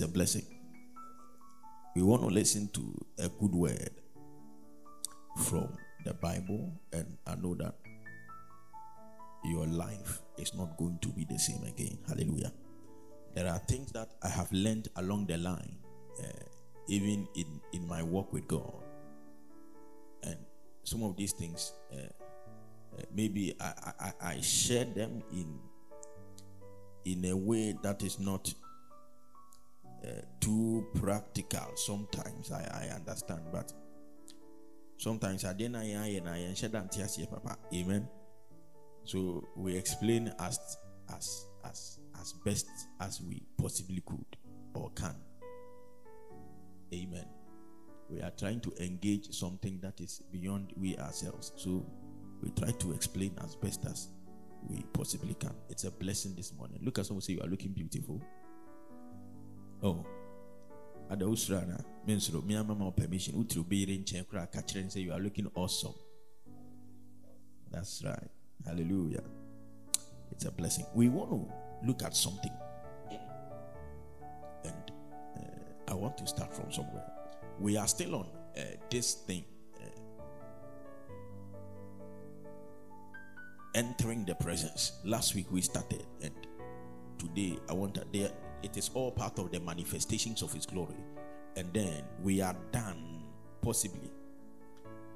It's a blessing. We want to listen to a good word from the Bible, and I know that your life is not going to be the same again. Hallelujah. There are things that I have learned along the line, uh, even in, in my walk with God. And some of these things, uh, uh, maybe I, I, I share them in in a way that is not too practical. Sometimes I, I understand, but sometimes I didn't I share that papa. Amen. So we explain as as as as best as we possibly could or can. Amen. We are trying to engage something that is beyond we ourselves. So we try to explain as best as we possibly can. It's a blessing this morning. Look at someone say you are looking beautiful. Oh. Ada usrana mensuro me mama permission utru be in chen kra and say you are looking awesome. That's right. Hallelujah. It's a blessing. We want to look at something. And uh, I want to start from somewhere. We are still on uh, this thing. Uh, entering the presence. Last week we started, and today I want to there. It is all part of the manifestations of His glory, and then we are done, possibly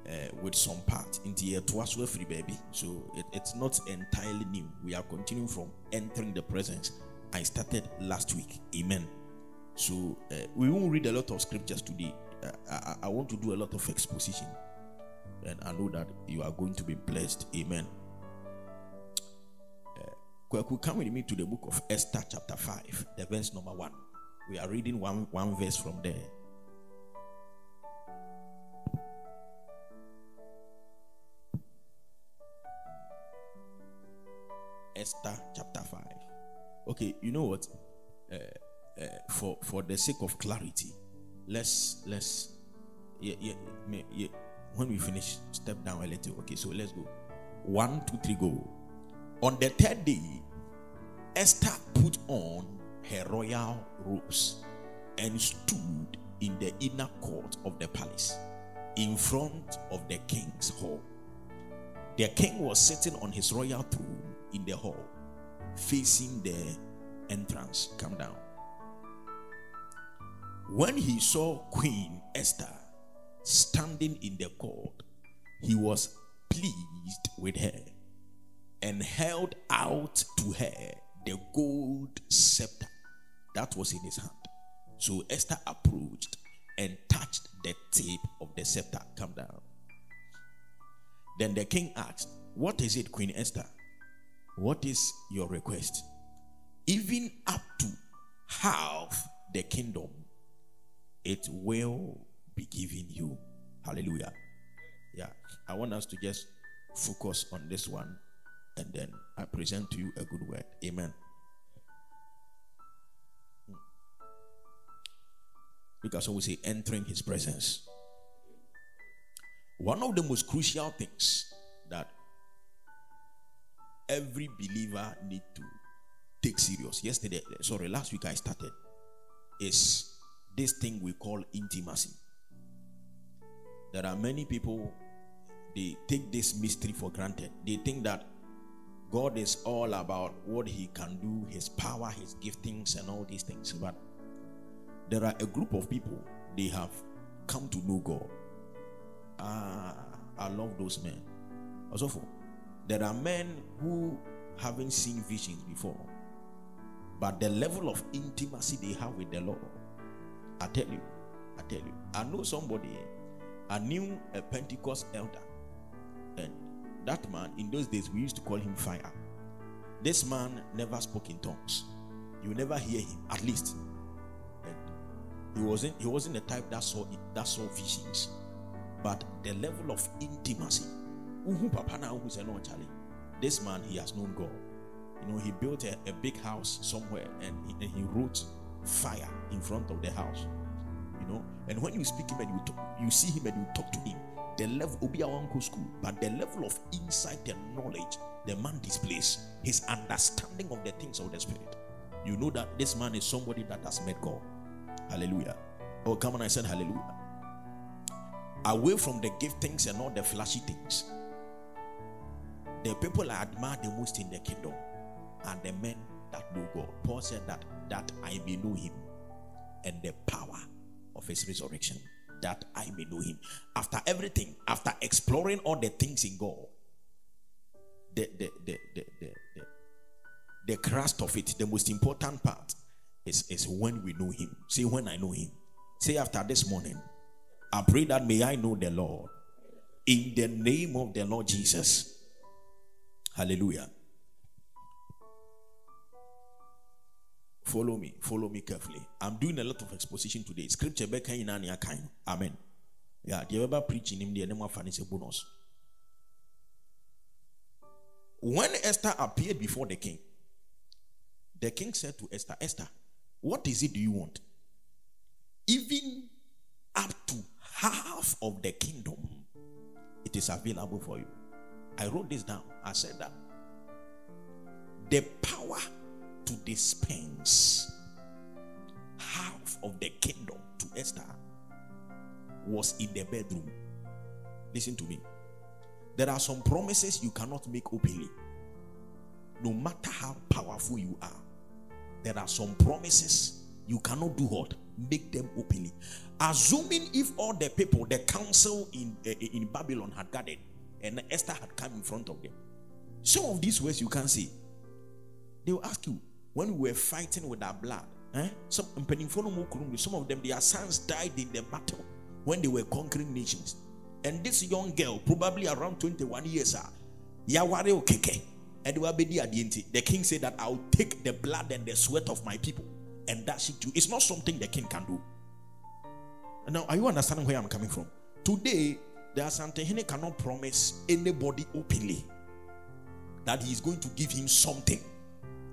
uh, with some part into year two free baby. So it, it's not entirely new. We are continuing from entering the presence. I started last week. Amen. So uh, we won't read a lot of scriptures today. Uh, I, I, want to do a lot of exposition, and I know that you are going to be blessed. Amen. Uh, come with me to the book of Esther, chapter 5, the verse number 1. We are reading one, one verse from there. Esther chapter 5. Okay, you know what? Uh, uh, for for the sake of clarity, let's let's yeah, yeah, yeah, when we finish, step down a little. Okay, so let's go. One, two, three, go. On the third day, Esther put on her royal robes and stood in the inner court of the palace in front of the king's hall. The king was sitting on his royal throne in the hall, facing the entrance. Come down. When he saw Queen Esther standing in the court, he was pleased with her and held out to her the gold scepter that was in his hand. So Esther approached and touched the tip of the scepter. Come down. Then the king asked, What is it, Queen Esther? What is your request? Even up to half the kingdom, it will be given you. Hallelujah. Yeah, I want us to just focus on this one and then I present to you a good word. Amen. Because we say entering his presence. One of the most crucial things that every believer need to take serious. Yesterday, sorry, last week I started is this thing we call intimacy. There are many people they take this mystery for granted. They think that God is all about what he can do, his power, his giftings and all these things. But there are a group of people they have come to know God. Ah, I love those men. Also, there are men who haven't seen visions before, but the level of intimacy they have with the Lord, I tell you, I tell you, I know somebody, I knew a Pentecost elder, and that man in those days we used to call him fire. This man never spoke in tongues. You never hear him, at least. And he wasn't he wasn't the type that saw that saw visions, but the level of intimacy. This man he has known God. You know, he built a, a big house somewhere and he, and he wrote fire in front of the house. You know, and when you speak him and you talk, you see him and you talk to him, the level uncle school, but the level of insight and knowledge the man displays, his understanding of the things of the spirit. You know that this man is somebody that has met God. Hallelujah. Oh, come on, I said hallelujah. Away from the giftings and all the flashy things. The people I admire the most in the kingdom are the men that know God. Paul said that that I may know him and the power of his resurrection. That I may know him. After everything, after exploring all the things in God, the the the the the, the, the crust of it, the most important part is, is when we know him. Say when I know him. Say after this morning, I pray that may I know the Lord in the name of the Lord Jesus. Hallelujah. Follow me, follow me carefully. I'm doing a lot of exposition today. Scripture back in kind. Amen. Yeah, you ever preaching him the name of a bonus? When Esther appeared before the king, the king said to Esther, Esther, what is it do you want? Even up to half of the kingdom, it is available for you. I wrote this down. I said that the power to dispense half of the kingdom to Esther was in the bedroom. Listen to me. There are some promises you cannot make openly. No matter how powerful you are, there are some promises you cannot do what? Make them openly. Assuming if all the people, the council in, uh, in Babylon had gathered and Esther had come in front of them, some of these words you can see. They will ask you, when we were fighting with our blood, eh? some, some of them, their sons died in the battle when they were conquering nations. And this young girl, probably around 21 years, ah, Yaware Okeke, the king said that I'll take the blood and the sweat of my people and dash it to you. It's not something the king can do. Now, are you understanding where I'm coming from? Today, the Asantehene cannot promise anybody openly that he is going to give him something,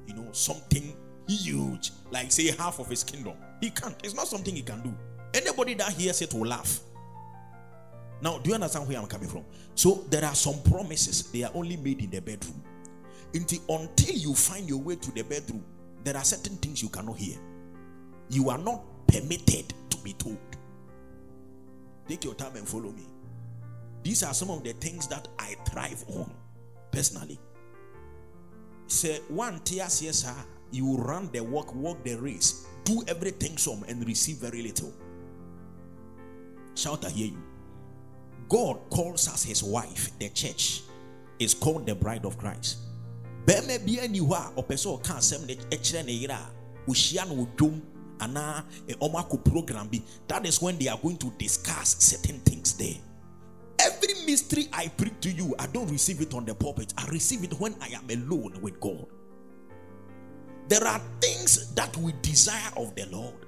you know, something huge, like say half of his kingdom. He can't. It's not something he can do. Anybody that hears it will laugh. Now, do you understand where I'm coming from? So, there are some promises, they are only made in the bedroom. Until, until you find your way to the bedroom, there are certain things you cannot hear. You are not permitted to be told. Take your time and follow me. These are some of the things that I thrive on personally. Say one tears yes, sir. you run the walk, walk the race, do everything some and receive very little. Shout, I hear you. God calls us his wife, the church is called the bride of Christ. bɛrima bi ani hɔ a ɔpɛ sɛ ɔka asɛm no kyerɛ ne yere a ɔhyia no dwom anaa eh, ɔmo akɔ program that is when they are going to discuss certain things there mystery i preach to you i don't receive it on the pulpit. I receive it when i am alone with god. There are things that we desire of the lord.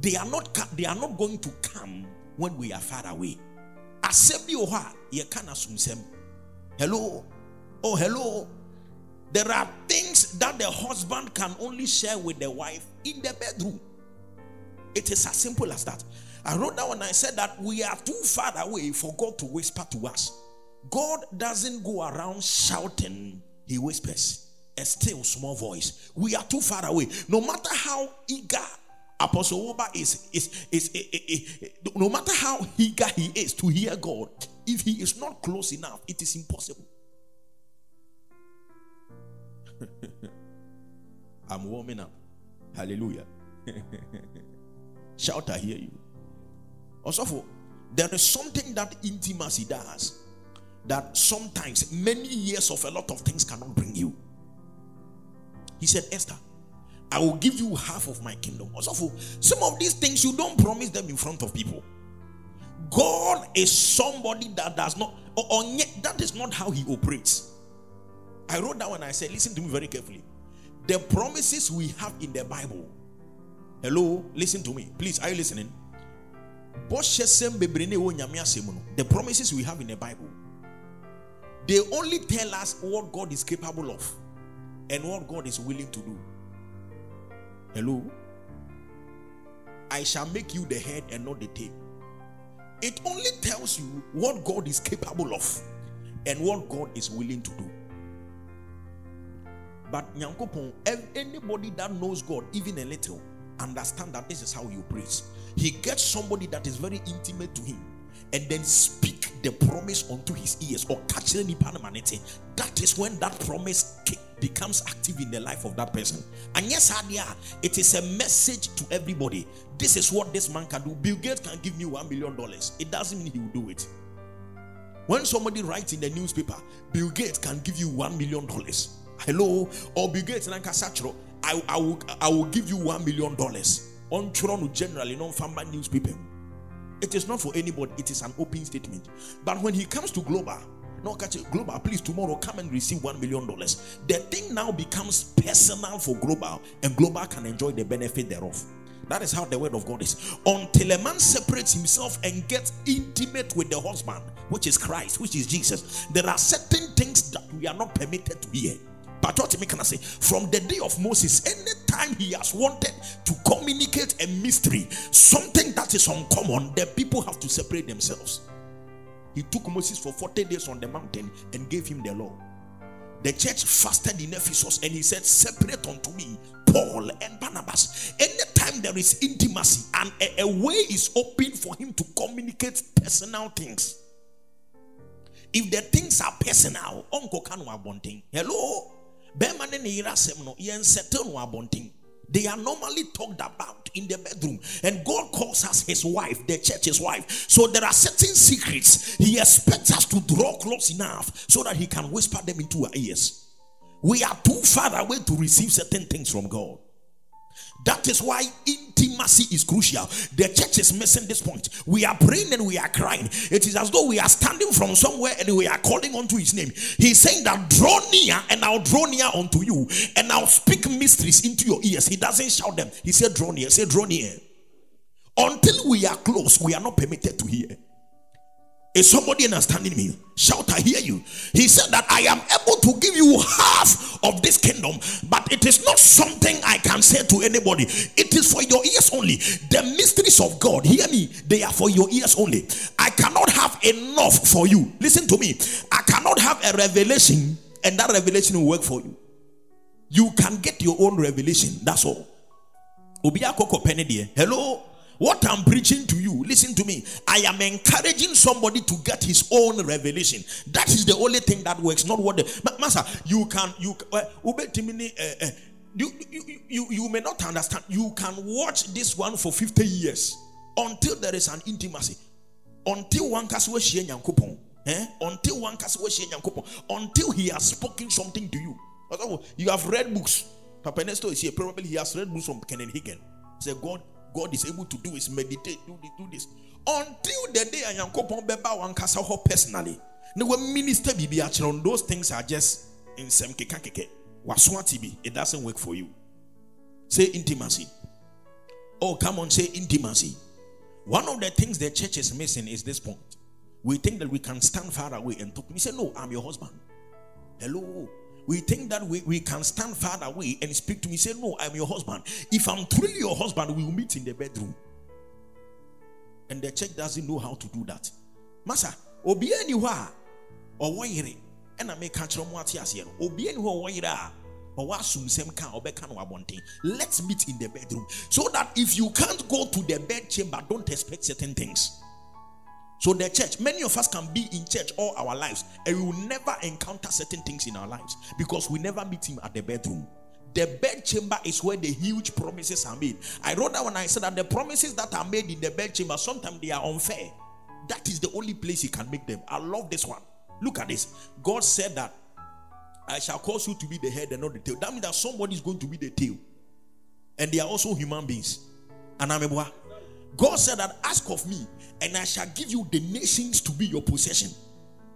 They are not they are not going to come when we are far away. Asɛm bi wɔ hɔ a yɛka hello? Oh hello? There are things that the husband can only share with the wife in the bedroom. It is as simple as that. I wrote down and I said that we are too far away for God to whisper to us. God doesn't go around shouting, He whispers. A still small voice. We are too far away. No matter how eager Apostle Oba is, is, is, is, no matter how eager he is to hear God, if he is not close enough, it is impossible. I'm warming up. Hallelujah. Shout, I hear you. Also, there is something that intimacy does that sometimes many years of a lot of things cannot bring you. He said, Esther, I will give you half of my kingdom. Also, some of these things you don't promise them in front of people. God is somebody that does not, or, or that is not how he operates. I wrote down and I said, listen to me very carefully. The promises we have in the Bible. Hello, listen to me. Please, are you listening? The promises we have in the Bible, they only tell us what God is capable of and what God is willing to do. Hello? I shall make you the head and not the tail. It only tells you what God is capable of and what God is willing to do. But Nyankopon, anybody that knows God, even a little, understand that this is how you praise. He gets somebody that is very intimate to him and then speak the promise onto his ears or catch any permanent. That is when that promise becomes active in the life of that person. And yes, Adia, it is a message to everybody. This is what this man can do. Bill Gates can give me one million dollars. It doesn't mean he will do it. When somebody writes in the newspaper, Bill Gates can give you one million dollars. Hello, or Bill Gates and I, I will I will give you one million dollars. On Toronto generally, non-farmer newspaper. It is not for anybody, it is an open statement. But when he comes to global, no catch it, global, please tomorrow come and receive one million dollars. The thing now becomes personal for global, and global can enjoy the benefit thereof. That is how the word of God is. Until a man separates himself and gets intimate with the husband, which is Christ, which is Jesus, there are certain things that we are not permitted to hear. But what can I say? From the day of Moses, anytime he has wanted to communicate a mystery, something that is uncommon, the people have to separate themselves. He took Moses for 40 days on the mountain and gave him the law. The church fasted in Ephesus and he said, Separate unto me Paul and Barnabas. Anytime there is intimacy and a, a way is open for him to communicate personal things. If the things are personal, Uncle Kanwa Bonting, hello, they are normally talked about in the bedroom. And god calls us his wife the church's wife. So there are certain secrets he expects us to draw close enough so that he can whisper them into our ears. We are too far away to receive certain things from god that is why intimacy is crucial. The church is missing this point. We are praying and we are crying. It is as though we are standing from somewhere and we are calling unto his name. He's saying that draw near and I'll draw near unto you and I'll speak mysteries into your ears. He doesn't shout them. He said, Draw near. Say, draw near. Until we are close, we are not permitted to hear. Is somebody understanding me? Shout, I hear you. He said that I am able to give you half of this kingdom, but it is not something I can say to anybody. It is for your ears only. The mysteries of God, hear me, they are for your ears only. I cannot have enough for you. Listen to me. I cannot have a revelation, and that revelation will work for you. You can get your own revelation. That's all. Hello. What I'm preaching to you, listen to me. I am encouraging somebody to get his own revelation. That is the only thing that works, not what the master. You can you uh, uh, you, you, you, you may not understand. You can watch this one for 50 years until there is an intimacy. Until one eh? Until one until he has spoken something to you. You have read books. Papa Nesto is here. Probably he has read books from Kenneth Hagin. Say God God is able to do is meditate, do this, do this. Until the day I am cop on beba one kasa ho personally. No when minister bibi on those things are just in some keka keke. Waswati it doesn't work for you. Say intimacy. Oh, come on, say intimacy. One of the things the church is missing is this point. We think that we can stand far away and talk. We say, No, I'm your husband. Hello we think that we, we can stand far away and speak to me. Say, No, I'm your husband. If I'm truly your husband, we will meet in the bedroom. And the church doesn't know how to do that. Masa, obi anywhere or wire and I make catch them what yes, obi anywhere. Let's meet in the bedroom so that if you can't go to the bed chamber, don't expect certain things. So, the church, many of us can be in church all our lives and we will never encounter certain things in our lives because we never meet Him at the bedroom. The bed chamber is where the huge promises are made. I wrote that when I said that the promises that are made in the bed chamber sometimes they are unfair. That is the only place He can make them. I love this one. Look at this. God said that I shall cause you to be the head and not the tail. That means that somebody is going to be the tail, and they are also human beings. And I'm a God said that ask of me, and I shall give you the nations to be your possession.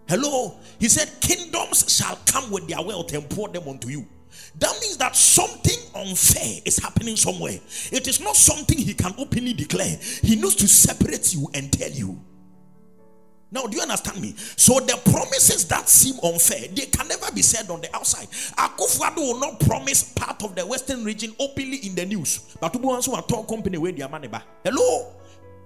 Hello, he said, kingdoms shall come with their wealth and pour them onto you. That means that something unfair is happening somewhere. It is not something he can openly declare. He needs to separate you and tell you. Now, do you understand me? So the promises that seem unfair, they can never be said on the outside. Akufo-Addo will not promise part of the Western region openly in the news. But to also a talk company where their money back. Hello.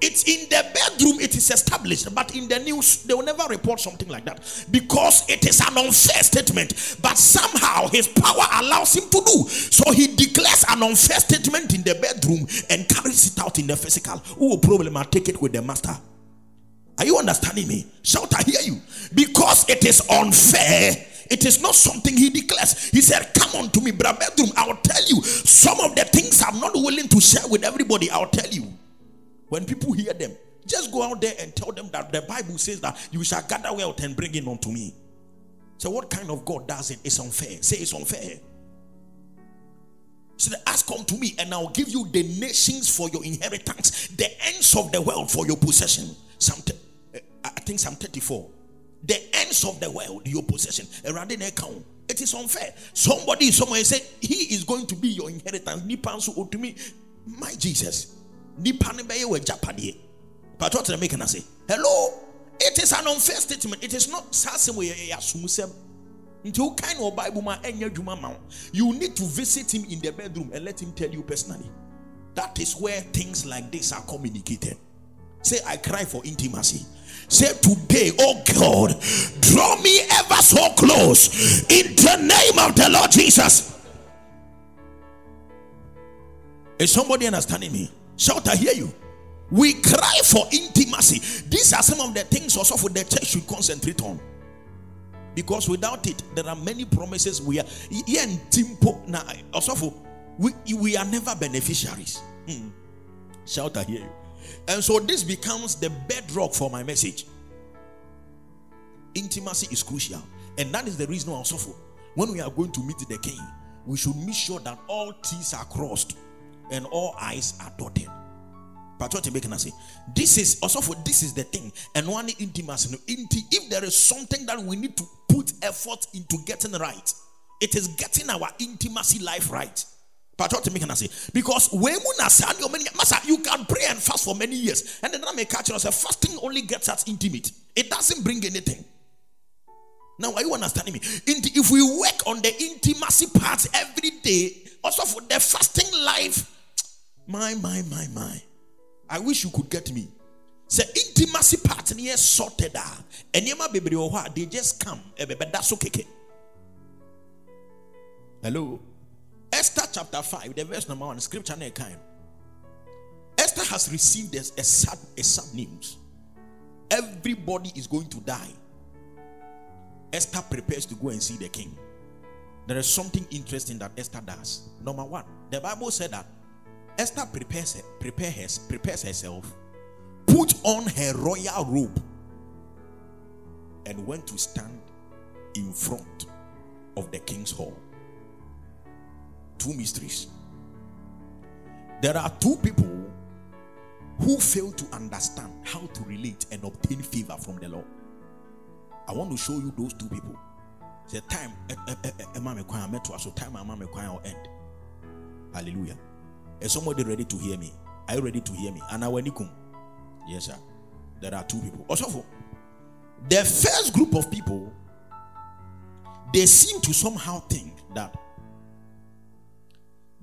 It's in the bedroom, it is established, but in the news, they will never report something like that because it is an unfair statement. But somehow his power allows him to do. So he declares an unfair statement in the bedroom and carries it out in the physical. Oh, problem, I take it with the master. Are you understanding me? Shout, I hear you. Because it is unfair. It is not something he declares. He said, Come on to me, brother bedroom. I'll tell you some of the things I'm not willing to share with everybody. I'll tell you. When people hear them, just go out there and tell them that the Bible says that you shall gather wealth and bring it unto me. So, what kind of God does it? It's unfair. Say it's unfair. So, ask come to me, and I'll give you the nations for your inheritance, the ends of the world for your possession. Psalm, I think Psalm 34. The ends of the world, your possession. It is unfair. Somebody somewhere said he is going to be your inheritance. to me. My Jesus patɔ tena make na say hello it is an unfair statement it is not wo kan wɔ bible ma you need to visit him in the bedroom and let him tell you personally that is where things like this are communicated say i cry for intimacy Say today, oh God, draw me ever so close in the name of the Lord Jesus. Is somebody understanding me? Shout, I hear you. We cry for intimacy. These are some of the things also for the church should concentrate on. Because without it, there are many promises we are also for we, we are never beneficiaries. Hmm. Shout, I hear you. And so this becomes the bedrock for my message. Intimacy is crucial, and that is the reason why I'm for when we are going to meet the king, we should make sure that all T's are crossed and all eyes are dotted. But what you can say? This is oh, also for this is the thing. And one intimacy. If there is something that we need to put effort into getting right, it is getting our intimacy life right. But what you can say? Because when you can pray and fast for many years, and then I may catch yourself. Fasting only gets us intimate. It doesn't bring anything. Now, are you understanding me? If we work on the intimacy part every day, also for the fasting life, my, my, my, my. I wish you could get me. Say intimacy part near sorted out. And yema baby they just come. Eh, that's okay. Hello. Esther chapter 5, the verse number one, scripture kind. Esther has received a, a sad, a sad news. Everybody is going to die. Esther prepares to go and see the king. There is something interesting that Esther does. Number one, the Bible said that Esther prepares, prepares herself, put on her royal robe, and went to stand in front of the king's hall. Two mysteries. There are two people who fail to understand how to relate and obtain favor from the Lord. I want to show you those two people. The time, eh, eh, eh, so time, end. Hallelujah. Is somebody ready to hear me? Are you ready to hear me? Anawanikum. Yes, sir. There are two people. Also, the first group of people, they seem to somehow think that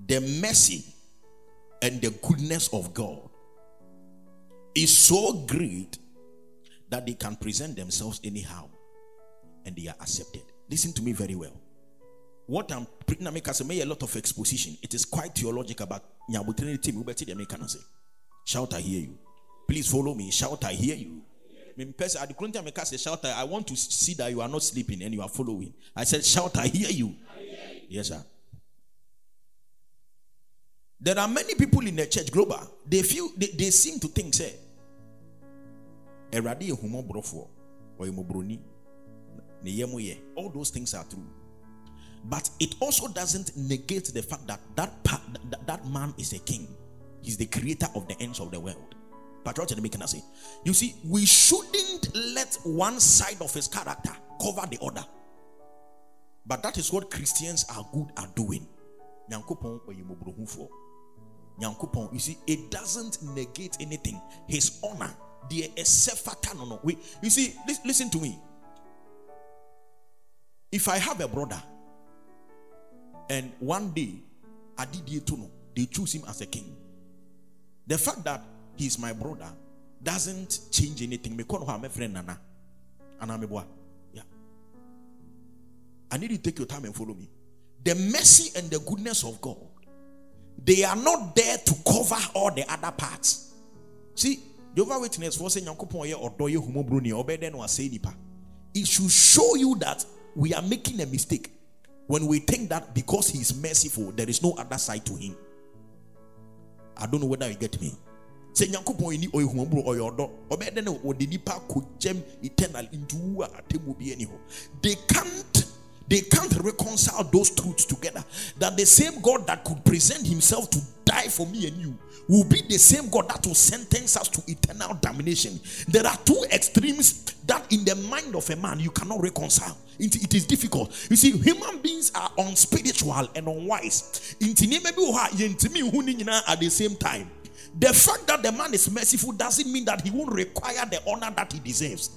the mercy and the goodness of God is so great that they can present themselves anyhow and they are accepted. Listen to me very well. What I'm preaching, make us a lot of exposition. It is quite theological, but you shout, I hear you. Please follow me. Shout, I hear you. Shout, I want to see that you are not sleeping and you are following. I said, Shout, I hear you. Yes, sir. There are many people in the church global. They feel they, they seem to think, say, all those things are true. But it also doesn't negate the fact that that, that, that man is a king. He's the creator of the ends of the world. But what can say? You see, we shouldn't let one side of his character cover the other. But that is what Christians are good at doing. You see, it doesn't negate anything. His honor, the no no. You see, listen to me. If I have a brother and one day, Adidie Tuno, they choose him as a king. The fact that he is my brother doesn't change anything. Me call my friend Nana. And I'm a Yeah. I need you to take your time and follow me. The mercy and the goodness of God, they are not there to cover all the other parts. See, Jehovah Witness for saying it should show you that we are making a mistake when we think that because he is merciful, there is no other side to him. I don't know whether you get me. Say nyankopɔn ni ɔyɛ humaburo ɔyɛ ɔdɔ ɔbɛyɛ dɛ na ɔde nipa kɔgyam eternal into wu a atemmu bi ani hɔ they can't they can't reconcile those truths together. That the same God that could present himself to die for me and you will be the same God that will sentence us to eternal damnation. There are two extremes that in the mind of a man you cannot reconcile. it, it is difficult. You see, human beings are unspiritual and unwise. At the same time. The fact that the man is merciful doesn't mean that he won't require the honor that he deserves.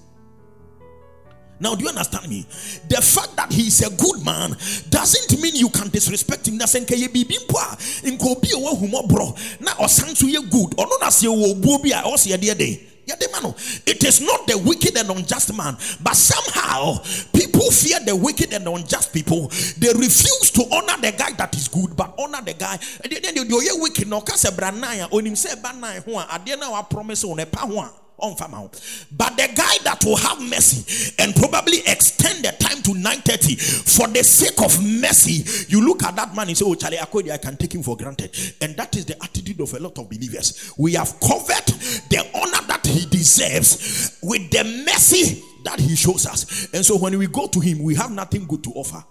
Now, do you understand me? The fact that he is a good man doesn't mean you can disrespect him. That's nke ye bibi mpo in nko bi owo humo bro na osan so ye good. Ono na se wo buo bi a o se de. It is not the wicked and unjust man, but somehow people fear the wicked and unjust people. They refuse to honor the guy that is good, but honor the guy. Then you wicked no kase branaya onim se banai ho a ade na wa promise on e pa ho but the guy that will have mercy and probably extend the time to 9:30 for the sake of mercy, you look at that man and say, Oh, Charlie Akodi, I can take him for granted. And that is the attitude of a lot of believers. We have covered the honor that he deserves with the mercy that he shows us. And so when we go to him, we have nothing good to offer.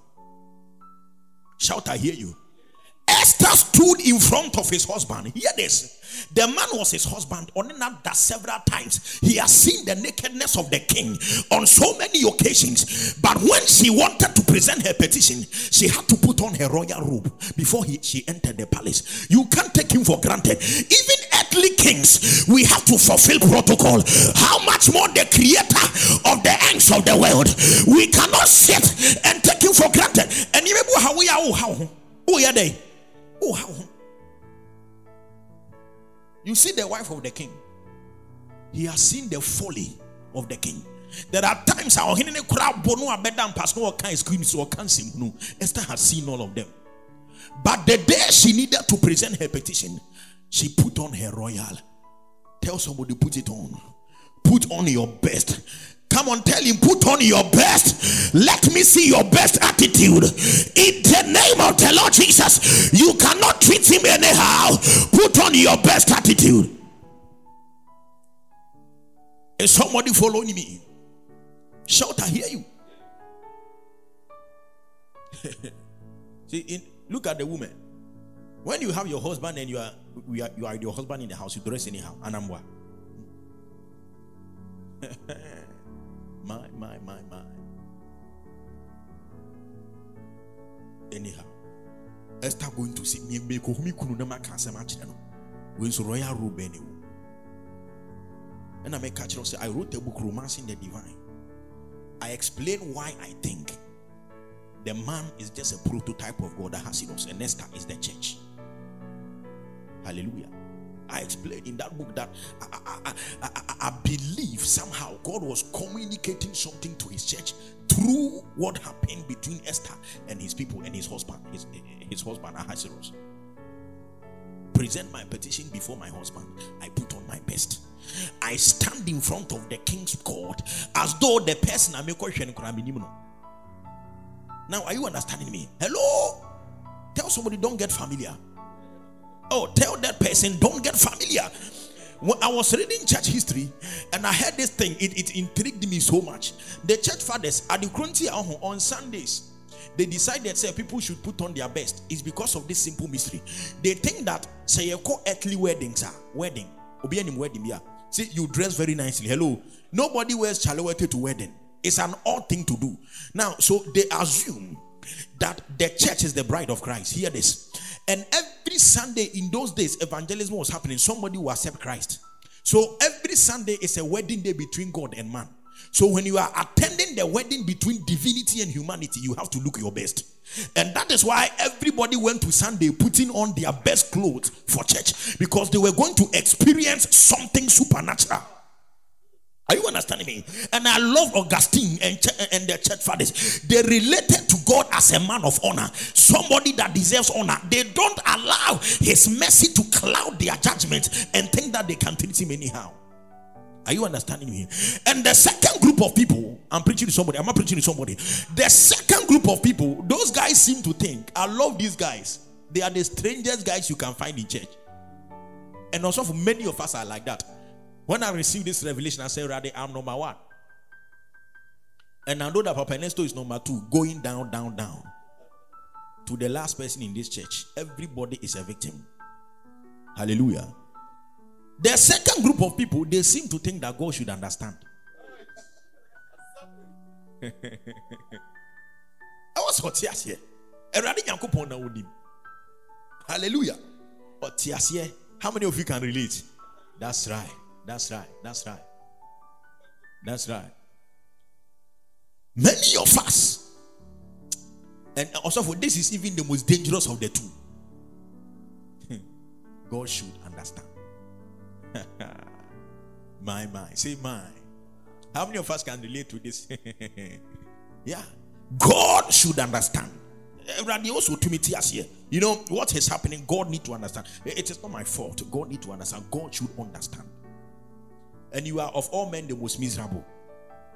Shout, I hear you. Esther stood in front of his husband. Hear this. The man was his husband on that several times. He has seen the nakedness of the king on so many occasions. But when she wanted to present her petition, she had to put on her royal robe before he, she entered the palace. You can't take him for granted. Even earthly kings, we have to fulfill protocol. How much more the creator of the ends of the world? We cannot sit and take him for granted. And remember how we are. Oh, how? Oh, yeah, they. Oh, how? You see the wife of the king. He has seen the folly of the king. There are times our crowd bono abedam pass no kind screams or can no. Esther has seen all of them. But the day she needed to present her petition, she put on her royal. Tell somebody, put it on. Put on your best. Come on, tell him, put on your best. Let me see your best attitude. In the name of the Lord Jesus, you cannot treat him anyhow. Put on your best attitude. Is somebody following me? Shout, I hear you. see, in, look at the woman. When you have your husband and you are, you are, you are your husband in the house, you dress anyhow. And My, my, my. Anyhow, Esther going to see me make whom kunu na maka asem akyerɛ no. When so royal robe anyway. And I make catch say I wrote a book Romance in the divine. I explain why I think the man is just a prototype of God that has in us, and Esther is the church. Hallelujah. I explained in that book that I, I, I, I, believe somehow God was communicating something to his church through what happened between Esther and his people and his husband, his, his husband Ahasuerus. Present my petition before my husband. I put on my best. I stand in front of the king's court as though the person I'm question Now, are you understanding me? Hello? Tell somebody, don't get familiar. Oh, tell that person, don't get familiar. When I was reading church history and I heard this thing, it, it intrigued me so much. The church fathers at the Kronti on Sundays, they decided say people should put on their best. It's because of this simple mystery. They think that say you call earthly weddings are wedding. wedding, yeah. See, you dress very nicely. Hello. Nobody wears chalawete to wedding. It's an odd thing to do. Now, so they assume that the church is the bride of Christ. Hear this. And every Sunday in those days, evangelism was happening. Somebody will accept Christ. So every Sunday is a wedding day between God and man. So when you are attending the wedding between divinity and humanity, you have to look your best. And that is why everybody went to Sunday putting on their best clothes for church because they were going to experience something supernatural. Are you understanding me? And I love Augustine and, and the church fathers. They related God as a man of honor, somebody that deserves honor. They don't allow his mercy to cloud their judgment and think that they can treat him anyhow. Are you understanding me? And the second group of people, I'm preaching to somebody, I'm not preaching to somebody. The second group of people, those guys seem to think, I love these guys. They are the strangest guys you can find in church. And also, for many of us are like that. When I received this revelation, I said, Radhe, I'm number one. And I know that Papa Ernesto is number two, going down, down, down. To the last person in this church, everybody is a victim. Hallelujah. The second group of people, they seem to think that God should understand. I was hot here. Hallelujah. How many of you can relate? That's right. That's right. That's right. That's right. Many of us, and also for this is even the most dangerous of the two. Hmm. God should understand. my, my. Say my. How many of us can relate to this? yeah. God should understand. Eh, here. You know what is happening? God need to understand. Eh, it is not my fault. God need to understand. God should understand. And you are of all men the most miserable.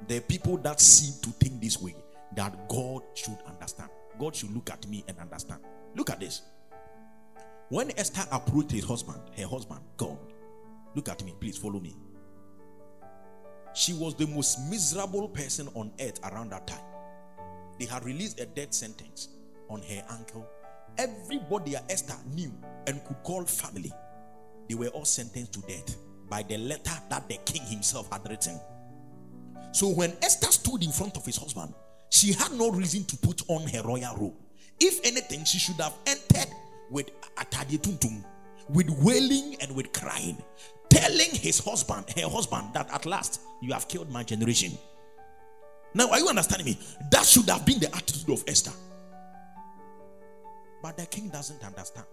The people that seem to think this way that God should understand. God should look at me and understand. Look at this. When Esther approached his husband, her husband, God, Look at me, please follow me. She was the most miserable person on earth around that time. They had released a death sentence on her uncle. Everybody at Esther knew and could call family. They were all sentenced to death by the letter that the king himself had written. So when Esther stood in front of his husband, she had no reason to put on her royal robe. If anything, she should have entered with atadituntum, with wailing and with crying telling his husband, her husband, that at last you have killed my generation. Now, are you understanding me? That should have been the attitude of Esther. But the king doesn't understand.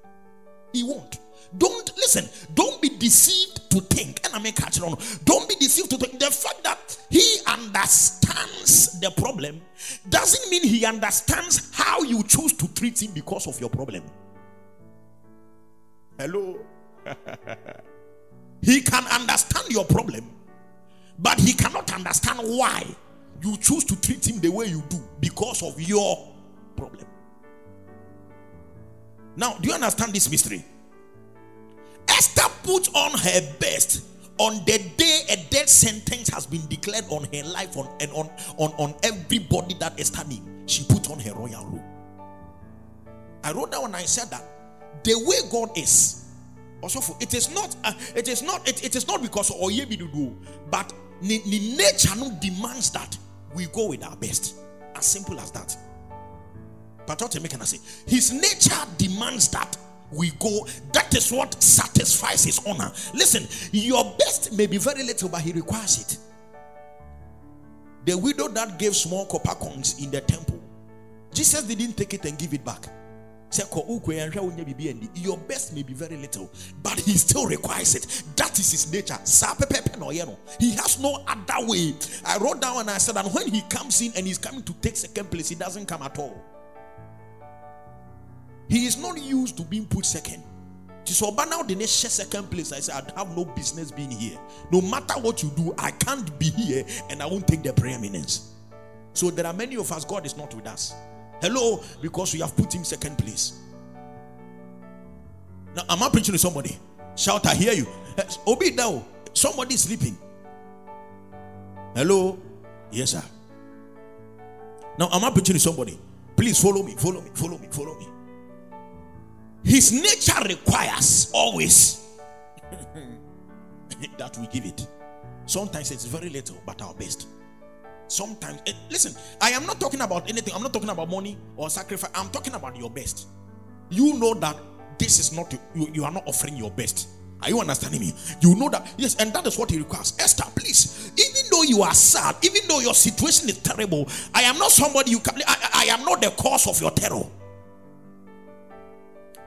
He won't. Don't listen. Don't be deceived to think. And I may catch on. Don't be deceived to think. The fact that he understands the problem doesn't mean he understands how you choose to treat him because of your problem. Hello. He can understand your problem, but he cannot understand why you choose to treat him the way you do because of your problem. Now, do you understand this mystery? Esther put on her best on the day a death sentence has been declared on her life on, and on, on, on everybody that is standing. She put on her royal robe. I wrote down and I said that the way God is, also it is not uh, it is not it, it is not because oye bi do but the nature demands that we go with our best as simple as that but what can I say his nature demands that we go that is what satisfies his honor listen your best may be very little but he requires it the widow that gave small copper coins in the temple jesus didn't take it and give it back your best may be very little, but he still requires it. That is his nature. He has no other way. I wrote down and I said, and when he comes in and he's coming to take second place, he doesn't come at all. He is not used to being put second. So but now the next second place, I said, I have no business being here. No matter what you do, I can't be here and I won't take the preeminence. So there are many of us, God is not with us. Hello, because we have put him second place. Now, am I preaching to somebody? Shout, I hear you. Eh, Obi now, somebody sleeping. Hello? Yes, sir. Now, am I preaching to somebody? Please follow me, follow me, follow me, follow me. His nature requires always that we give it. Sometimes it's very little, but our best. Sometimes, eh, listen, I am not talking about anything. I'm not talking about money or sacrifice. I'm talking about your best. You know that this is not, you, you are not offering your best. Are you understanding me? You know that, yes, and that is what he requires. Esther, please, even though you are sad, even though your situation is terrible, I am not somebody you can, I, I am not the cause of your terror.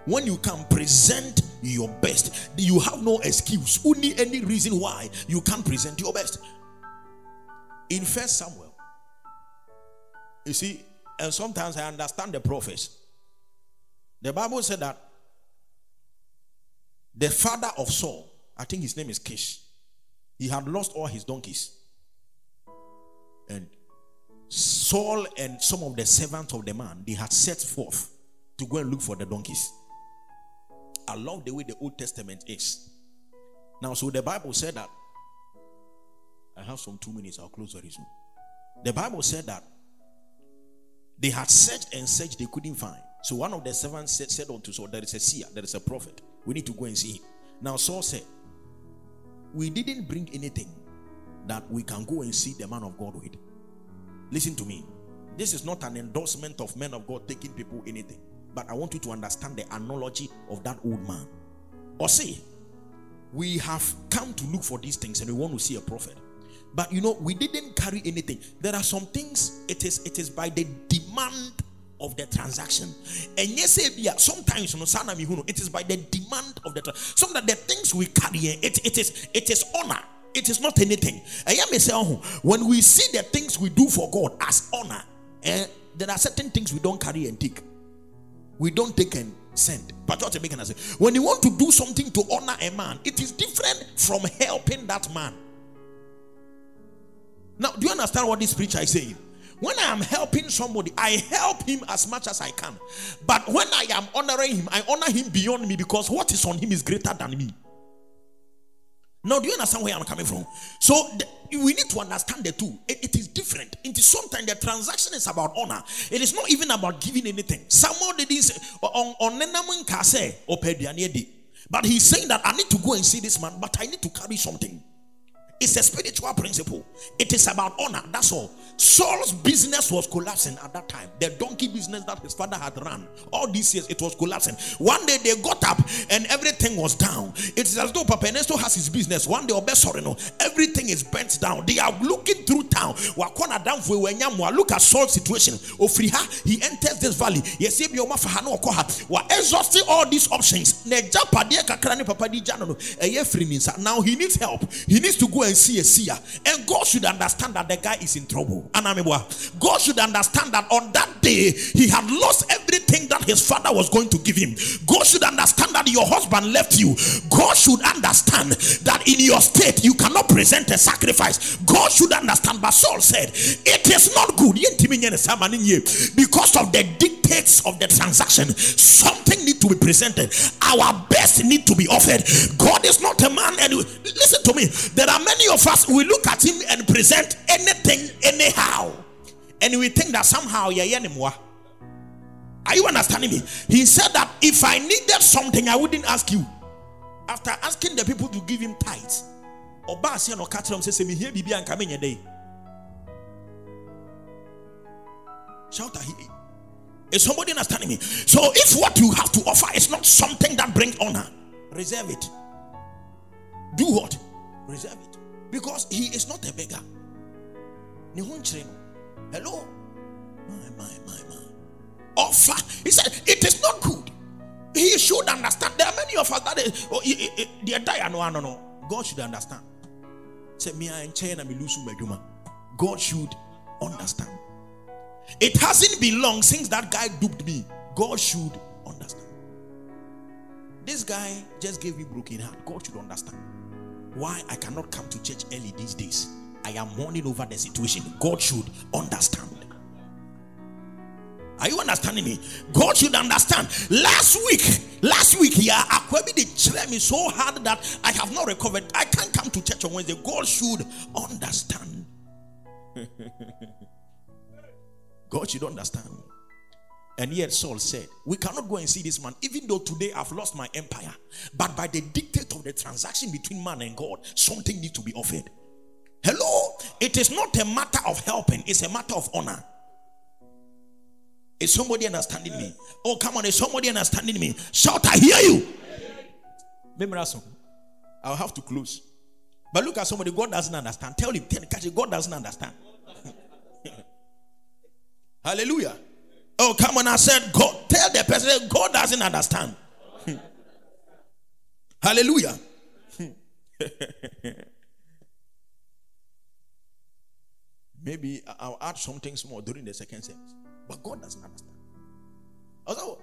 When you can present your best, you have no excuse, only any reason why you can't present your best. In First Samuel, you see, and sometimes I understand the prophets. The Bible said that the father of Saul, I think his name is Kish, he had lost all his donkeys. And Saul and some of the servants of the man, they had set forth to go and look for the donkeys. Love the way the Old Testament is. Now, so the Bible said that. I have some two minutes, I'll close very soon. The Bible said that they had searched and searched, they couldn't find. So one of the servants said, said unto Saul, There is a seer, there is a prophet. We need to go and see him. Now Saul said, We didn't bring anything that we can go and see the man of God with. Listen to me. This is not an endorsement of men of God taking people anything. But I want you to understand the analogy of that old man. Or say, we have come to look for these things and we want to see a prophet. But you know, we didn't carry anything. There are some things it is it is by the demand of the transaction. And yes, sometimes you know, it is by the demand of the tra- some that the things we carry, it, it is it is honor. It is not anything. When we see the things we do for God as honor, eh, there are certain things we don't carry and take. We don't take and send. But what making say when you want to do something to honor a man, it is different from helping that man. Now, do you understand what this preacher is saying? When I am helping somebody, I help him as much as I can. But when I am honoring him, I honor him beyond me because what is on him is greater than me. Now, do you understand where I'm coming from? So, the, we need to understand the two. It, it is different. It is sometimes the transaction is about honor. It is not even about giving anything. Someone did this on on But he's saying that I need to go and see this man, but I need to carry something. It's a spiritual principle. It is about honor. That's all. Saul's business was collapsing at that time. The donkey business that his father had run all these years, it was collapsing. One day they got up and everything was down. It's as though Papa Ernesto has his business. One day, no, everything is bent down. They are looking through town. Wa. Look at Saul's situation. He enters this valley. Yes, we're exhausting all these options. Now he needs help. He needs to go and see a seer. And God should understand that the guy is in trouble. God should understand that on that day he had lost everything that his father was going to give him. God should understand that your husband left you. God should understand that in your state you cannot present a sacrifice. God should understand. But Saul said, It is not good because of the dictates of the transaction. Something need to be presented. Our best need to be offered. God is not a man. And listen to me, there are many of us we look at him and present anything anyhow, and we think that somehow yeah anymore. Are you understanding me? He said that if I needed something, I wouldn't ask you. After asking the people to give him tithes, Oba say no catch them say me here bibi and come in day. Shout him. Is somebody understanding me? So if what you have to offer is not something that brings honor, reserve it. Do what? Reserve it. Because he is not a beggar. Hello? My, my, my, my. Offer. He said, It is not good. He should understand. There are many of us that oh, they die. No, no, no. God should understand. Say, I China, me God should understand. It hasn't been long since that guy duped me. God should understand. This guy just gave me broken heart. God should understand why I cannot come to church early these days. I am mourning over the situation. God should understand. Are you understanding me? God should understand. Last week, last week, yeah, Akwebi they cheer me so hard that I have not recovered. I can't come to church on Wednesday. God should understand. God should understand. And yet Saul said, We cannot go and see this man, even though today I've lost my empire. But by the dictate of the transaction between man and God, something needs to be offered. Hello? It is not a matter of helping, it's a matter of honor. Is somebody understanding me? Oh, come on, is somebody understanding me? Shout, I hear you. I'll have to close. But look at somebody, God doesn't understand. Tell him, tell him, God doesn't understand. Hallelujah. Oh, come on. I said, God, tell the person God doesn't understand. Hallelujah. Maybe I'll add something small during the second service. But God doesn't understand. Also,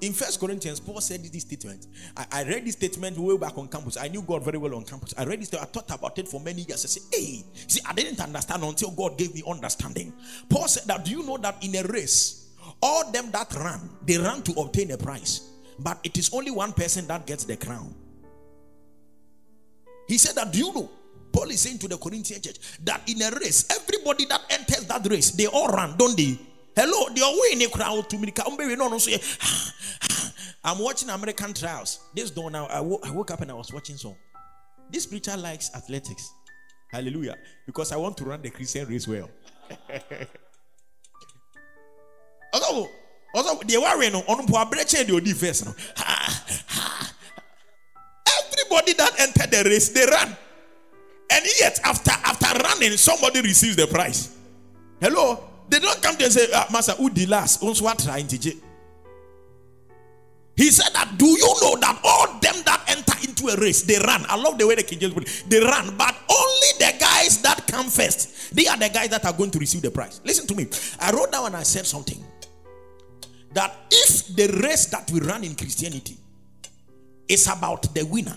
in First Corinthians, Paul said this statement. I, I, read this statement way back on campus. I knew God very well on campus. I read this. I thought about it for many years. I said, "Hey, see, I didn't understand until God gave me understanding." Paul said that. Do you know that in a race, all them that run, they run to obtain a prize, but it is only one person that gets the crown. He said that. Do you know? Paul is saying to the Corinthian church that in a race, everybody that enters that race, they all run, don't they? Hello, the way in crowd to me. I'm watching American trials. This dawn now, I, I woke up and I was watching some. This preacher likes athletics. Hallelujah. Because I want to run the Christian race well. they on. Everybody that entered the race, they ran. And yet, after after running, somebody receives the prize. Hello? They don't come to and say, ah, Master, who the last? He said that, do you know that all them that enter into a race, they run. I love the way the King James put it. They run, but only the guys that come first, they are the guys that are going to receive the prize. Listen to me. I wrote down and I said something. That if the race that we run in Christianity is about the winner,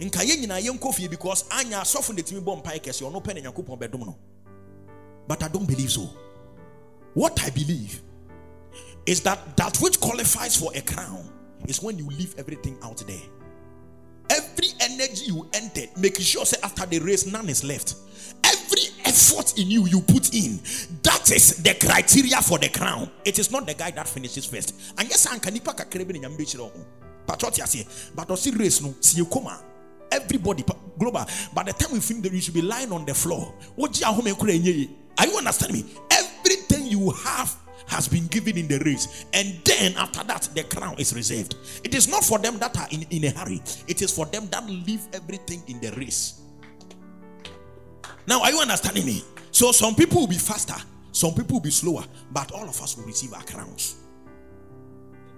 nka yɛn nyinaa yɛnkɔ fie because anya asɔfo na ɛtumi bɔ mpae kɛse ɔno pɛ ne nyankopɔn but i don't believe so what i believe is that that which qualifies for a crown is when you leave everything out there. Every energy you entered making sure say after the race none is left. Every effort in you you put in that is the criteria for the crown. It is not the guy that finishes first. And yes ne nyame bɛkyerɛ ho patrɔte aseɛ but ɔsi race no. Sie koma Everybody global. By the time we finish, you should be lying on the floor. What Are you understanding me? You have has been given in the race, and then after that, the crown is reserved. It is not for them that are in, in a hurry, it is for them that leave everything in the race. Now, are you understanding me? So, some people will be faster, some people will be slower, but all of us will receive our crowns.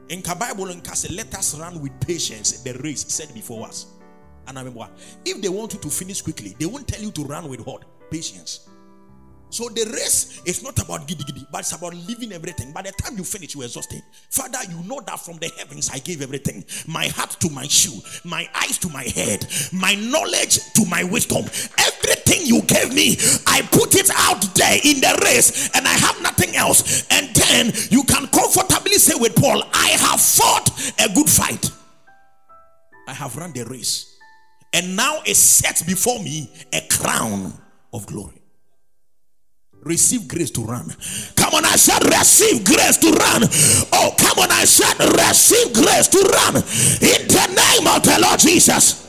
In the Bible, in let us run with patience the race set before us. And I remember, if they want you to finish quickly, they won't tell you to run with what? Patience. So the race is not about giddy giddy, but it's about living everything. By the time you finish, you're exhausted. Father, you know that from the heavens I gave everything. My heart to my shoe, my eyes to my head, my knowledge to my wisdom. Everything you gave me, I put it out there in the race, and I have nothing else. And then you can comfortably say with Paul, I have fought a good fight. I have run the race and now is set before me a crown of glory. Receive grace to run. Come on, I said, receive grace to run. Oh, come on, I said, receive grace to run in the name of the Lord Jesus.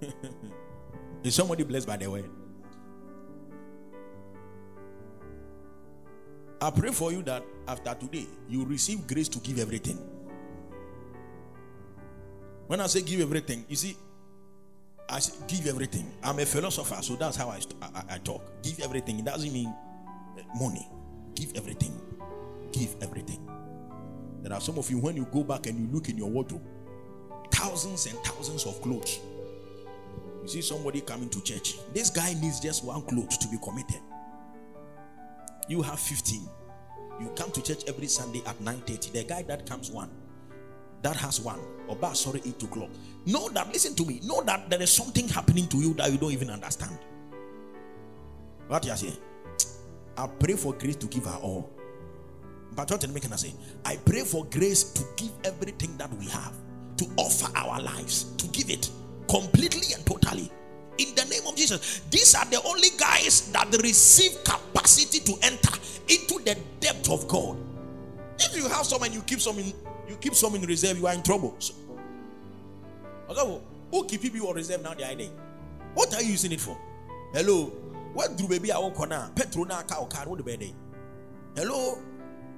Is somebody blessed by the way? I pray for you that after today you receive grace to give everything. When I say give everything, you see, I say give everything. I'm a philosopher, so that's how I, I, I talk. Give everything. It doesn't mean eh, money. Give everything. Give everything. There are some of you, when you go back and you look in your wardrobe, thousands and thousands of clothes. You see somebody coming to church. This guy needs just one clothes to be committed. You have 15. You come to church every Sunday at 9:30. The guy that comes one that has one. Or bad, sorry, eight o'clock. Know that, listen to me, know that there is something happening to you that you don't even understand. What you say? I pray for grace to give her all. But what can I say? I pray for grace to give everything that we have, to offer our lives, to give it completely and totally. In the name of Jesus. These are the only guys that receive capacity to enter into the depth of God. If you have some and you keep some in you keep some in reserve, you are in trouble. So, okay, who keep you on reserve now? The idea. What are you using it for? Hello. What do baby I now? Petrol now car car what the? Hello.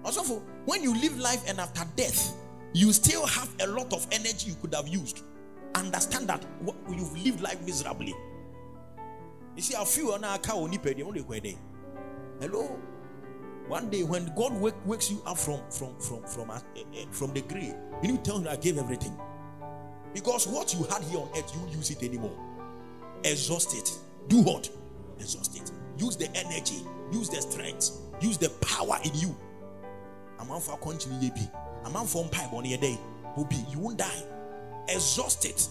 Also, for when you live life and after death, you still have a lot of energy you could have used. Understand that you've lived life miserably. You see, a few on our car only pay Hello. One day when God wake, wakes you up from from from from uh, uh, from the grave, you need to tell him I gave everything. Because what you had here on earth, you use it anymore. Exhaust it. Do what? Exhaust it. Use the energy, use the strength, use the power in you. For continue be. I'm on for pipe on your day. Be you won't die. Exhaust it.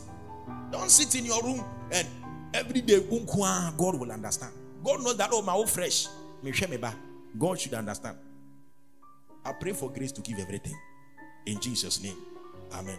Don't sit in your room and every day God will understand. God knows that oh my old fresh. God should understand. I pray for grace to give everything. In Jesus' name. Amen.